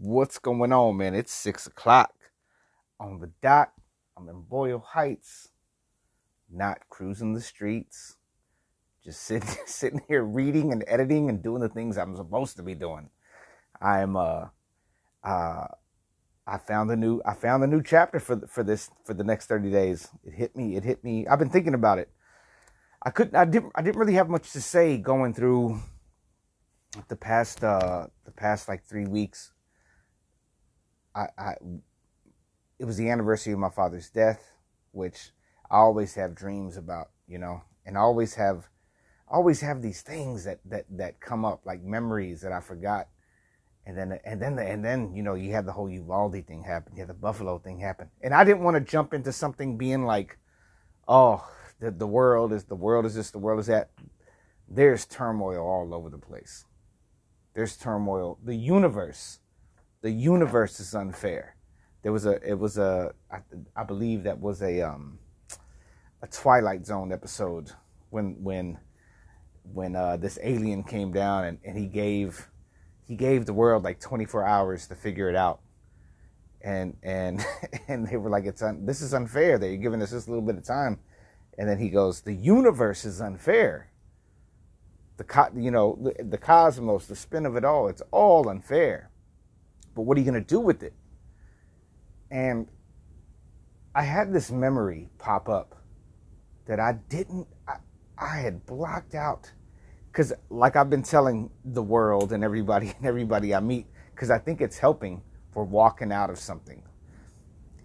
What's going on, man? It's six o'clock on the dot. I'm in Boyle Heights, not cruising the streets, just sitting sitting here reading and editing and doing the things I'm supposed to be doing. I'm uh uh I found a new I found a new chapter for for this for the next 30 days. It hit me. It hit me. I've been thinking about it. I couldn't I didn't I didn't really have much to say going through the past uh the past like 3 weeks I, it was the anniversary of my father's death, which I always have dreams about, you know, and I always have always have these things that that that come up like memories that I forgot. And then and then the, and then you know you have the whole Uvalde thing happen, you have the Buffalo thing happen, and I didn't want to jump into something being like, oh, the the world is the world is this, the world is that. There's turmoil all over the place. There's turmoil. The universe the universe is unfair. There was a, it was a, I, I believe that was a, um, a Twilight Zone episode when, when, when uh, this alien came down and, and he gave, he gave the world like 24 hours to figure it out. And, and, and they were like, it's, un, this is unfair that you're giving us this little bit of time. And then he goes, the universe is unfair. The, co- you know, the, the cosmos, the spin of it all, it's all unfair but what are you going to do with it? And I had this memory pop up that I didn't, I, I had blocked out. Because, like I've been telling the world and everybody and everybody I meet, because I think it's helping for walking out of something.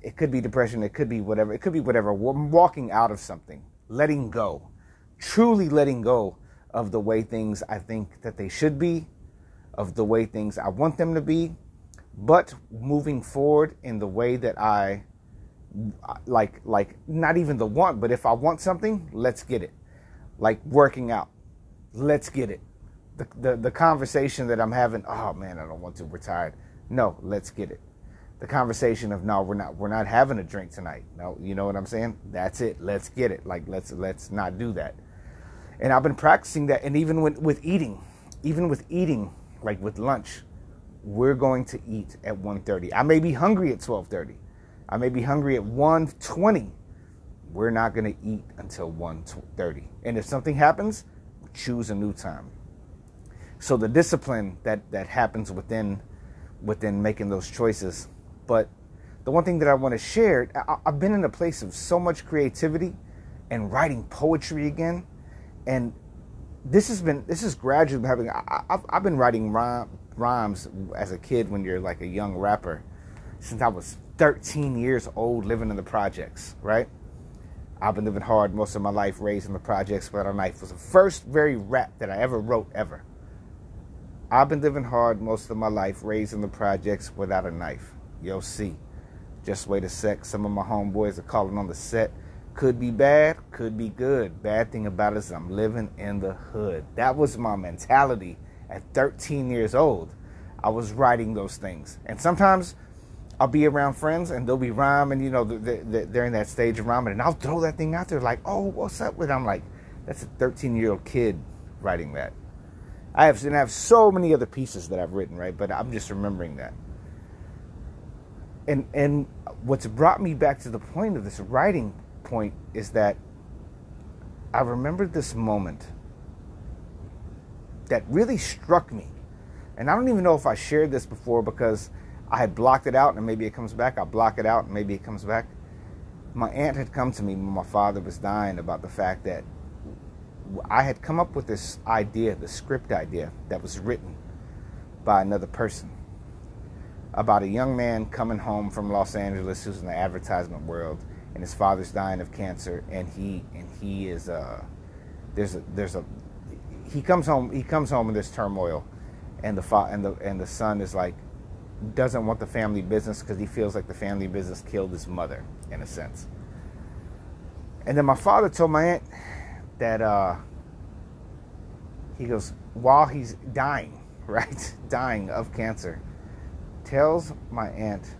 It could be depression, it could be whatever, it could be whatever. Walking out of something, letting go, truly letting go of the way things I think that they should be, of the way things I want them to be, but moving forward in the way that I like like not even the want but if I want something let's get it. Like working out. Let's get it. The, the the conversation that I'm having oh man I don't want to retire. No let's get it. The conversation of no we're not we're not having a drink tonight. No you know what I'm saying? That's it. Let's get it. Like let's let's not do that. And I've been practicing that. And even with with eating even with eating like with lunch we're going to eat at 1.30 i may be hungry at 12.30 i may be hungry at 1.20 we're not going to eat until 1.30 and if something happens choose a new time. So the discipline that that happens within within making those choices. But the one thing that i want to share I, i've been in a place of so much creativity and writing poetry again. And this has been this is gradually having I, have been writing rhyme, rhymes as a kid when you're like a young rapper since I was 13 years old living in the projects, right? I've been living hard most of my life, raised in the projects without a knife. Was the first very rap that I ever wrote ever. I've been living hard most of my life, raised in the projects without a knife. Yo, see. Just wait a sec. Some of my homeboys are calling on the set. Could be bad, could be good. Bad thing about it is I'm living in the hood. That was my mentality at 13 years old, I was writing those things. And sometimes I'll be around friends and they'll be rhyming, you know, they're in that stage of rhyming, and I'll throw that thing out there like, oh, what's up with? It? I'm like, that's a 13 year old kid writing that. I have and I have so many other pieces that I've written, right? But I'm just remembering that. And and what's brought me back to the point of this writing point is that I remembered this moment that really struck me. And I don't even know if I shared this before because I had blocked it out and maybe it comes back. I block it out and maybe it comes back. My aunt had come to me when my father was dying about the fact that I had come up with this idea, the script idea that was written by another person about a young man coming home from Los Angeles who's in the advertisement world and his father's dying of cancer and he and he is uh there's a there's a he comes home. He comes home in this turmoil, and the fa- and the and the son is like doesn't want the family business because he feels like the family business killed his mother in a sense. And then my father told my aunt that uh, he goes while he's dying, right, dying of cancer, tells my aunt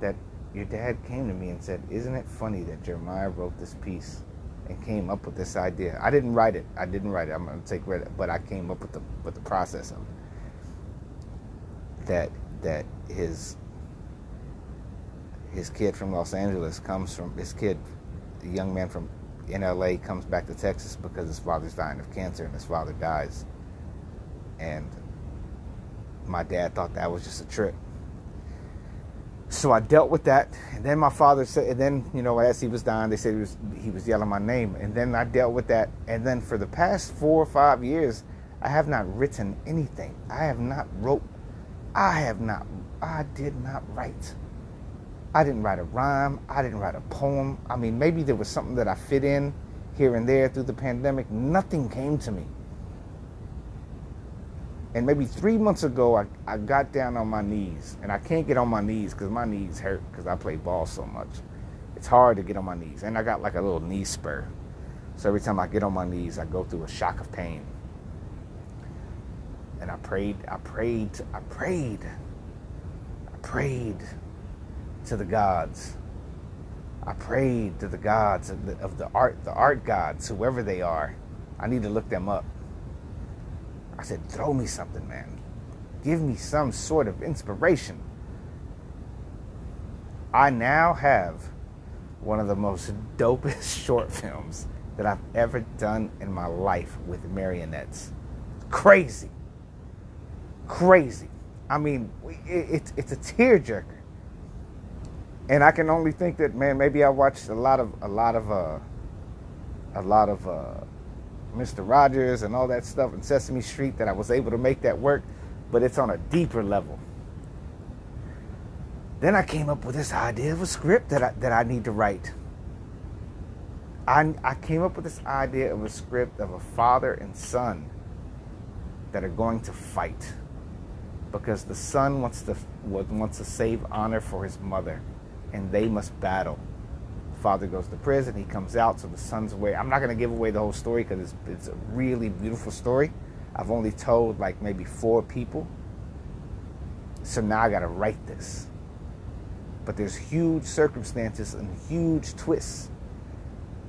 that your dad came to me and said, "Isn't it funny that Jeremiah wrote this piece?" And came up with this idea. I didn't write it. I didn't write it. I'm to take credit, but I came up with the with the process of it. That that his his kid from Los Angeles comes from his kid, the young man from in LA comes back to Texas because his father's dying of cancer and his father dies. And my dad thought that was just a trip. So I dealt with that, and then my father said, and then you know, as he was dying, they said he was he was yelling my name, and then I dealt with that, and then for the past four or five years, I have not written anything. I have not wrote. I have not. I did not write. I didn't write a rhyme. I didn't write a poem. I mean, maybe there was something that I fit in here and there through the pandemic. Nothing came to me. And maybe three months ago, I, I got down on my knees. And I can't get on my knees because my knees hurt because I play ball so much. It's hard to get on my knees. And I got like a little knee spur. So every time I get on my knees, I go through a shock of pain. And I prayed, I prayed, I prayed, I prayed to the gods. I prayed to the gods of the, of the art, the art gods, whoever they are. I need to look them up. I said, throw me something, man. Give me some sort of inspiration. I now have one of the most dopest short films that I've ever done in my life with marionettes. Crazy. Crazy. I mean, it, it's a tearjerker. And I can only think that, man, maybe I watched a lot of, a lot of, uh, a lot of, uh, Mr. Rogers and all that stuff in Sesame Street that I was able to make that work, but it's on a deeper level. Then I came up with this idea of a script that I, that I need to write. I, I came up with this idea of a script of a father and son that are going to fight because the son wants to wants to save honor for his mother and they must battle father goes to prison. He comes out, so the son's away. I'm not going to give away the whole story because it's, it's a really beautiful story. I've only told like maybe four people. So now I got to write this. But there's huge circumstances and huge twists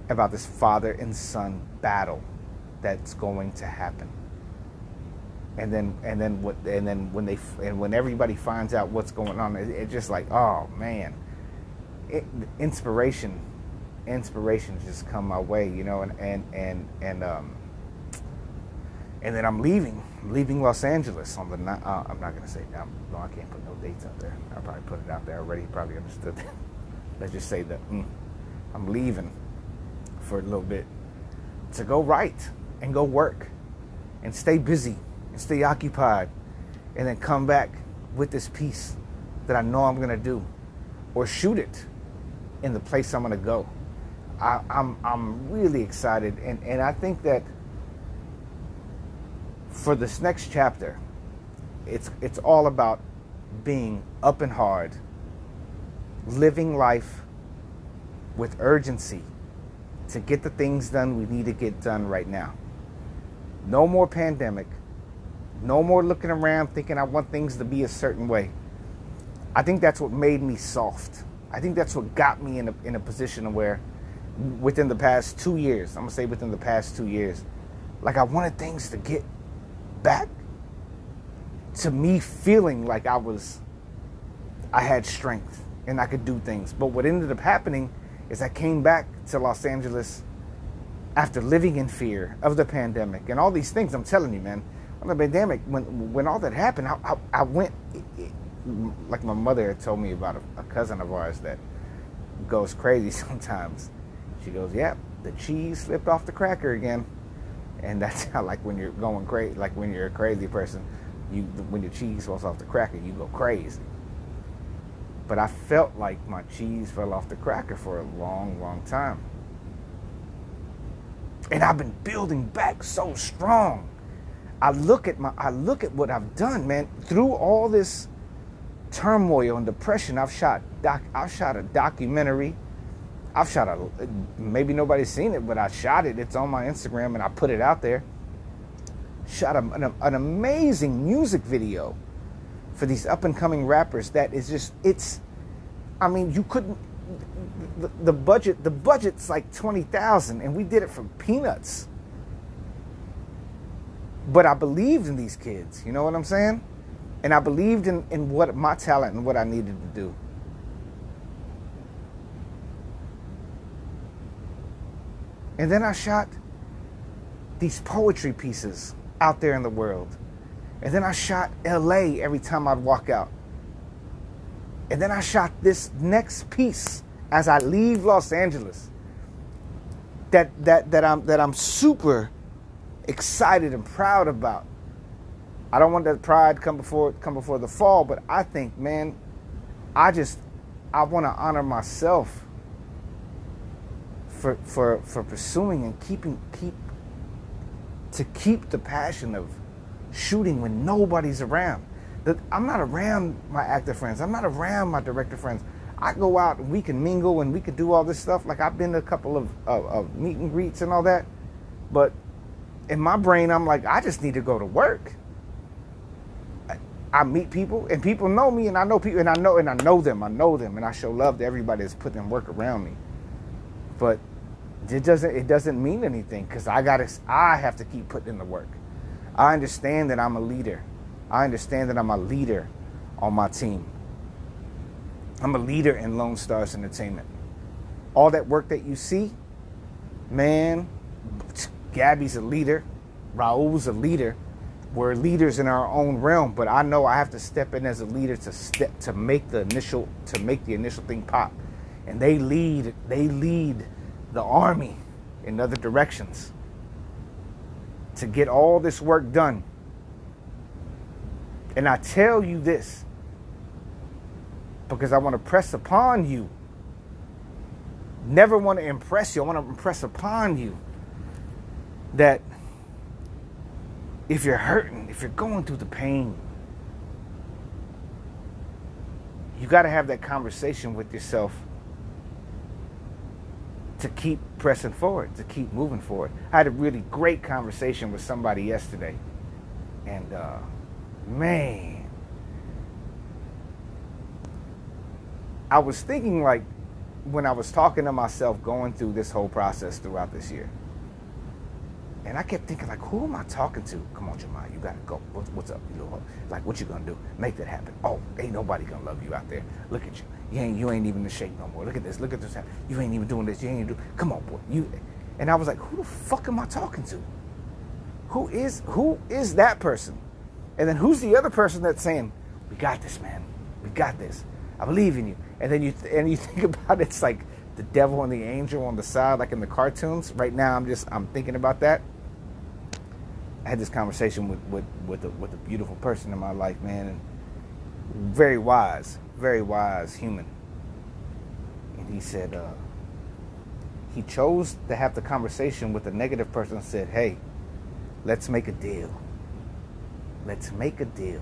about this father and son battle that's going to happen. And then, and then, what? And then, when they, and when everybody finds out what's going on, it's just like, oh man, inspiration inspiration just come my way you know and and and and um and then I'm leaving I'm leaving Los Angeles on the uh, I'm not gonna say no, no I can't put no dates out there. I probably put it out there already probably understood that. Let's just say that mm, I'm leaving for a little bit to go write and go work and stay busy and stay occupied and then come back with this piece that I know I'm gonna do or shoot it in the place I'm going to go. I, am I'm, I'm really excited, and, and I think that for this next chapter, it's it's all about being up and hard, living life with urgency to get the things done we need to get done right now. No more pandemic. No more looking around thinking I want things to be a certain way. I think that's what made me soft. I think that's what got me in a, in a position where within the past two years, I'm gonna say within the past two years, like I wanted things to get back to me feeling like I was, I had strength and I could do things. But what ended up happening is I came back to Los Angeles after living in fear of the pandemic and all these things. I'm telling you, man, on the pandemic, when when all that happened, I, I, I went. It, like my mother told me about a, a cousin of ours that goes crazy sometimes. She goes, "Yep, the cheese slipped off the cracker again," and that's how like when you're going crazy, like when you're a crazy person, you when your cheese falls off the cracker, you go crazy. But I felt like my cheese fell off the cracker for a long, long time. And I've been building back so strong. I look at my I look at what I've done, man, through all this turmoil and depression. I've shot doc, I've shot a documentary. I've shot a maybe nobody's seen it, but I shot it. It's on my Instagram and I put it out there. Shot a, an, an amazing music video for these up and coming rappers. That is just it's. I mean, you couldn't. The, the budget the budget's like twenty thousand, and we did it for peanuts. But I believed in these kids. You know what I'm saying? And I believed in, in what my talent and what I needed to do. And then I shot these poetry pieces out there in the world. And then I shot LA every time I'd walk out. And then I shot this next piece as I leave Los Angeles. That that that I'm that I'm super excited and proud about. I don't want that pride come before come before the fall, but I think, man, I just I want to honor myself for for for pursuing and keeping keep to keep the passion of shooting when nobody's around. That I'm not around my actor friends. I'm not around my director friends. I go out and we can mingle and we can do all this stuff. Like I've been to a couple of, of, of meet and greets and all that, but in my brain, I'm like, I just need to go to work. I, meet people and people know me and I know people and I know and I know them. I know them and I show love to everybody that's put putting work around me. But it doesn't it doesn't mean anything because I gotta I have to keep putting in the work. I understand that I'm a leader. I understand that I'm a leader on my team. I'm a leader in Lone Stars Entertainment. All that work that you see, man, Gabby's a leader, Raul's a leader. We're leaders in our own realm, but I know I have to step in as a leader to step to make the initial to make the initial thing pop. And they lead they lead the army in other directions to get all this work done. And I tell you this because I want to press upon you. Never want to impress you. I want to impress upon you that if you're hurting, if you're going through the pain, you got to have that conversation with yourself to keep pressing forward, to keep moving forward. I had a really great conversation with somebody yesterday, and uh, man, I was thinking like when I was talking to myself going through this whole process throughout this year. And I kept thinking, like, who am I talking to? Come on, Jamal, you gotta go. What's, what's up? You know, like, what you gonna do? Make that happen. Oh, ain't nobody gonna love you out there. Look at you. You ain't, you ain't even in shape no more. Look at this. Look at this. You ain't even doing this. You ain't even do. Come on, boy. You. And I was like, who the fuck am I talking to? Who is who is that person? And then who's the other person that's saying, "We got this, man. We got this. I believe in you." And then you th- and you think about it, it's like the devil and the angel on the side, like in the cartoons. Right now, I'm just I'm thinking about that. I had this conversation with with with a, with a beautiful person in my life, man, and very wise, very wise human. And he said uh, he chose to have the conversation with a negative person and said, "Hey, let's make a deal. Let's make a deal.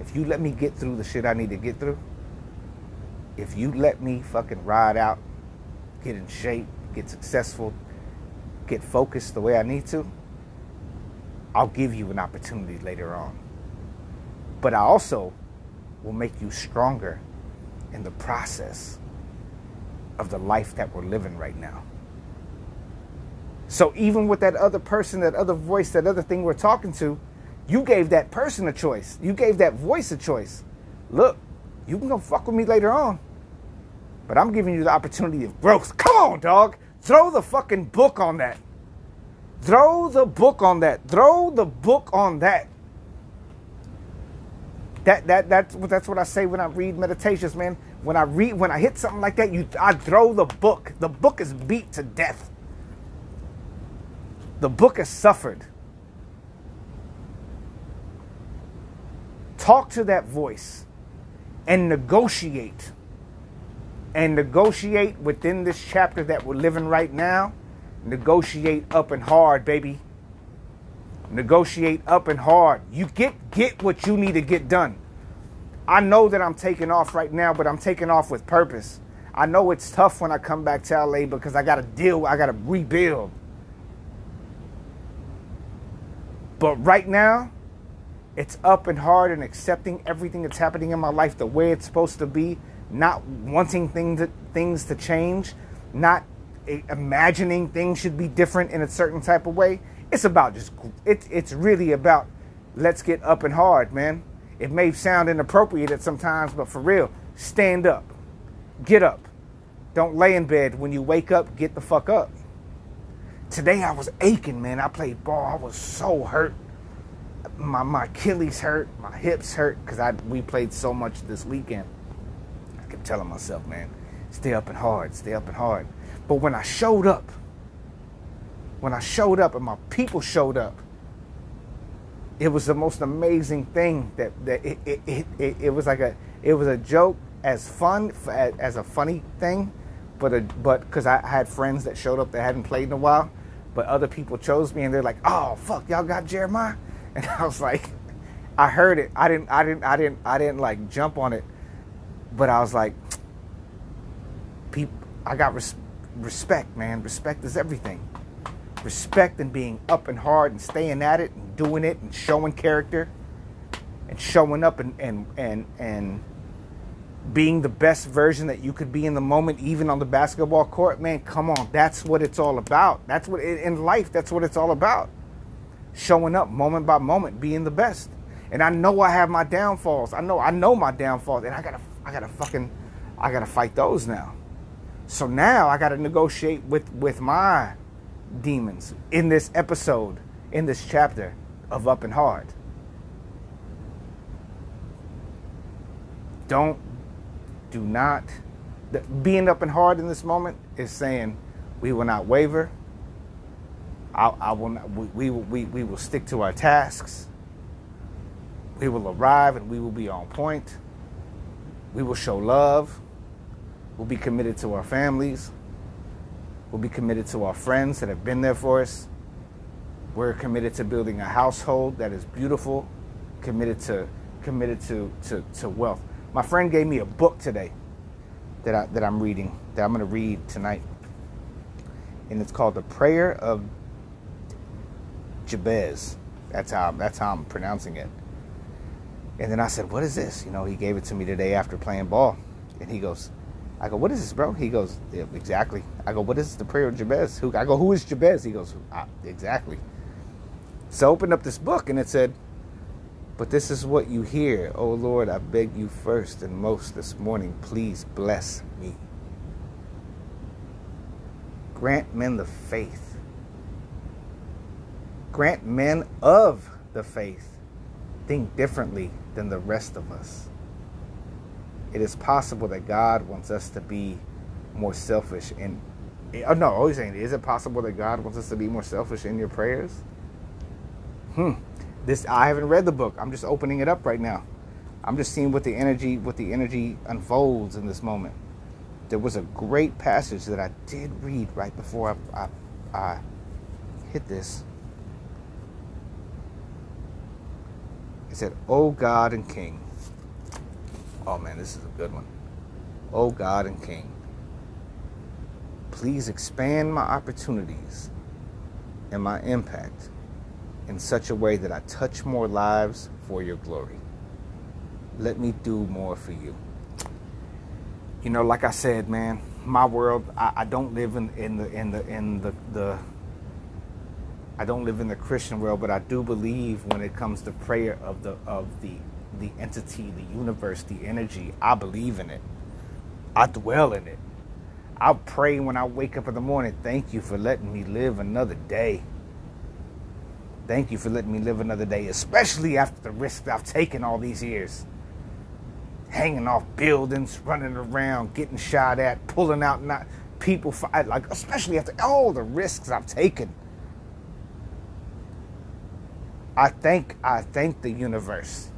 If you let me get through the shit I need to get through." if you let me fucking ride out, get in shape, get successful, get focused the way I need to, I'll give you an opportunity later on. But I also will make you stronger in the process of the life that we're living right now. So even with that other person, that other voice, that other thing we're talking to, you gave that person a choice. You gave that voice a choice. Look, you can go fuck with me later on. But I'm giving you the opportunity of growth. Come on, dog. Throw the fucking book on that. Throw the book on that. Throw the book on that. That that that's what that's what I say when I read meditations, man. When I read when I hit something like that, you I throw the book. The book is beat to death. The book has suffered. Talk to that voice and negotiate and negotiate within this chapter that we're living right now. Negotiate up and hard, baby. Negotiate up and hard. You get get what you need to get done. I know that I'm taking off right now, but I'm taking off with purpose. I know it's tough when I come back to LA because I got to deal, I got to rebuild. But right now, it's up and hard and accepting everything that's happening in my life the way it's supposed to be not wanting things to, things to change, not imagining things should be different in a certain type of way. It's about just it, it's really about let's get up and hard, man. It may sound inappropriate at sometimes, but for real, stand up. Get up. Don't lay in bed. When you wake up, get the fuck up. Today I was aching, man. I played ball. I was so hurt. My, my Achilles hurt. My hips hurt because I we played so much this weekend. I kept telling myself, man, stay up and hard, stay up and hard. But when I showed up, when I showed up and my people showed up, it was the most amazing thing that, that it, it, it, it, was like a it was a joke as fun as, a funny thing but a, but because I had friends that showed up that hadn't played in a while but other people chose me and they're like oh fuck y'all got jeremiah? And i was like i heard it. I didn't i didn't i didn't i didn't like jump on it but i was like people i got res- respect, man. Respect is everything. Respect and being up and hard and staying at it and doing it and showing character and showing up and and and and being the best version that you could be in the moment, even on the basketball court, man, come on. That's what it's all about. That's what in life, that's what it's all about. Showing up moment by moment, being the best. And I know I have my downfalls. I know I know my downfalls. And I gotta I gotta fucking I gotta fight those now. So now I got to negotiate with with my demons in this episode, in this chapter of Up and Hard. Don't, do not. The, being up and hard in this moment is saying we will not waver. I, I will not, we, we, we, we will stick to our tasks. We will arrive and we will be on point. We will show love. We'll be committed to our families. We'll be committed to our friends that have been there for us. We're committed to building a household that is beautiful, committed to committed to, to, to wealth. My friend gave me a book today that I that I'm reading, that I'm gonna read tonight. And it's called The Prayer of Jabez. That's how that's how I'm pronouncing it. And then I said, What is this? You know, he gave it to me today after playing ball. And he goes, I go, what is this, bro? He goes, yeah, exactly. I go, what is the prayer of Jabez? Who? I go, who is Jabez? He goes, ah, exactly. So I opened up this book and it said, but this is what you hear. Oh Lord, I beg you first and most this morning, please bless me. Grant men the faith. Grant men of the faith think differently than the rest of us it is possible that God wants us to be more selfish And oh no, always saying, is it possible that God wants us to be more selfish in your prayers? Hmm. This I haven't read the book. I'm just opening it up right now. I'm just seeing what the energy what the energy unfolds in this moment. There was a great passage that I did read right before I, I, I hit this. It said, "O God and King." Oh man, this is a good one. Oh God and King, please expand my opportunities and my impact in such a way that I touch more lives for your glory. Let me do more for you. You know, like I said, man, my world, I, I don't live in, in the in the in the, the I don't live in the Christian world, but I do believe when it comes to prayer of the of the the entity, the universe, the energy. I believe in it. I dwell in it. I pray when I wake up in the morning, thank you for letting me live another day. Thank you for letting me live another day, especially after the risks I've taken all these years. Hanging off buildings, running around, getting shot at, pulling out not people fight like especially after all the risks I've taken. I thank I thank the universe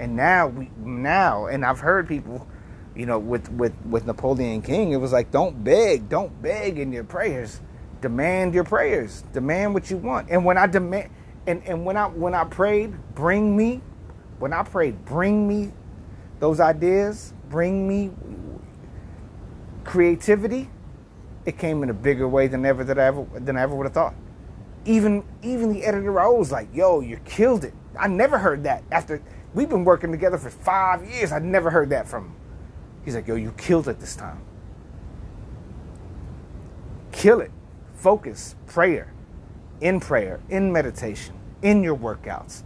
and now we now, and I've heard people, you know, with with with Napoleon King, it was like, don't beg, don't beg in your prayers, demand your prayers, demand what you want. And when I demand, and and when I when I prayed, bring me, when I prayed, bring me those ideas, bring me creativity. It came in a bigger way than ever that I ever than I ever would have thought. Even even the editor I was like, "Yo, you killed it." I never heard that after We've been working together for five years. I never heard that from him. He's like, yo, you killed it this time. Kill it. Focus. Prayer. In prayer. In meditation. In your workouts.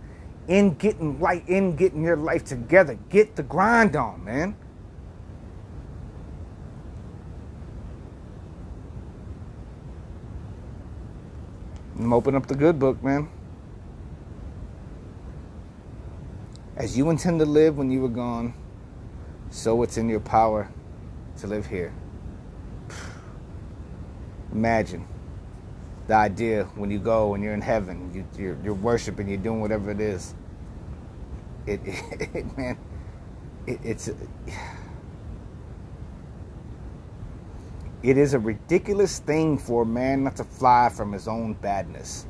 in getting light, in getting your life together. Get the grind on, man. I'm opening up the good book, man. As you intend to live when you are gone, so it's in your power to live here. Imagine the idea when you go and you're in heaven, you, are you're, you're worshiping, you're doing whatever it is. It, it, it man, it, it's it is a ridiculous thing for a man not to fly from his own badness,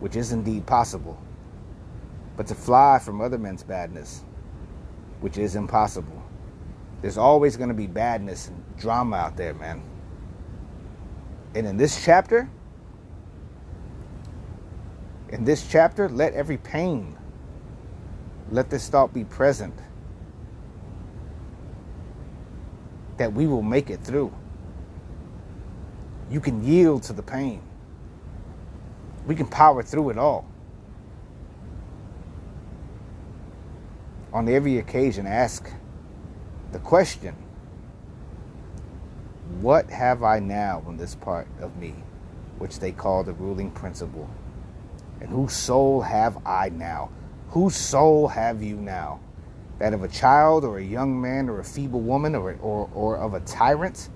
which is indeed possible, but to fly from other men's badness, which is impossible. There's always going to be badness and drama out there, man. And in this chapter, in this chapter, let every pain, let this thought be present that we will make it through. You can yield to the pain. We can power through it all. On every occasion, ask the question What have I now in this part of me, which they call the ruling principle? And whose soul have I now? Whose soul have you now? That of a child or a young man or a feeble woman or, or, or of a tyrant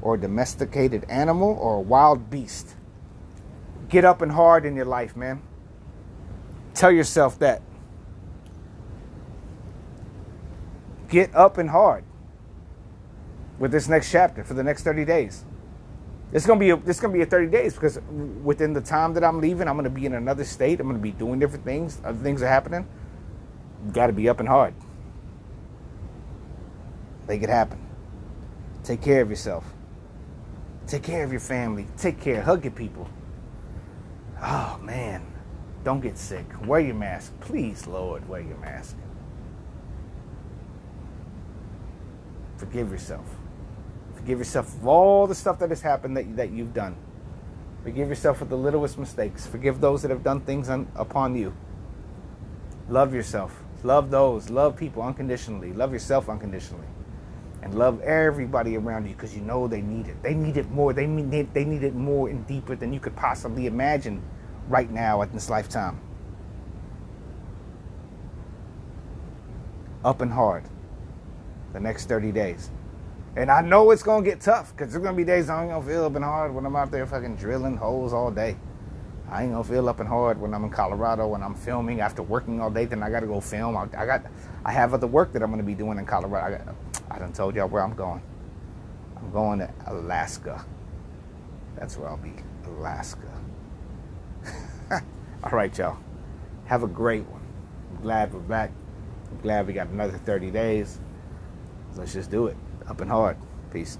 or a domesticated animal or a wild beast? Get up and hard in your life, man. Tell yourself that. Get up and hard with this next chapter for the next 30 days. It's gonna be a, it's gonna be a 30 days because within the time that I'm leaving, I'm gonna be in another state. I'm gonna be doing different things. Other things are happening. You Got to be up and hard. Make it happen. Take care of yourself. Take care of your family. Take care. Hug your people. Oh man, don't get sick. Wear your mask, please, Lord. Wear your mask. Forgive yourself. Forgive yourself of all the stuff that has happened that, that you've done. Forgive yourself for the littlest mistakes. Forgive those that have done things on, upon you. Love yourself. Love those. Love people unconditionally. Love yourself unconditionally. And love everybody around you because you know they need it. They need it more. They need, they need it more and deeper than you could possibly imagine right now at this lifetime. Up and hard the next 30 days. And I know it's gonna get tough because there's gonna be days I ain't gonna feel up and hard when I'm out there fucking drilling holes all day. I ain't gonna feel up and hard when I'm in Colorado when I'm filming after working all day. Then I gotta go film. I, I got, I have other work that I'm gonna be doing in Colorado. I, got, I done told y'all where I'm going. I'm going to Alaska. That's where I'll be. Alaska. all right, y'all. Have a great one. I'm glad we're back. I'm glad we got another 30 days. Let's just do it up and hard. Peace.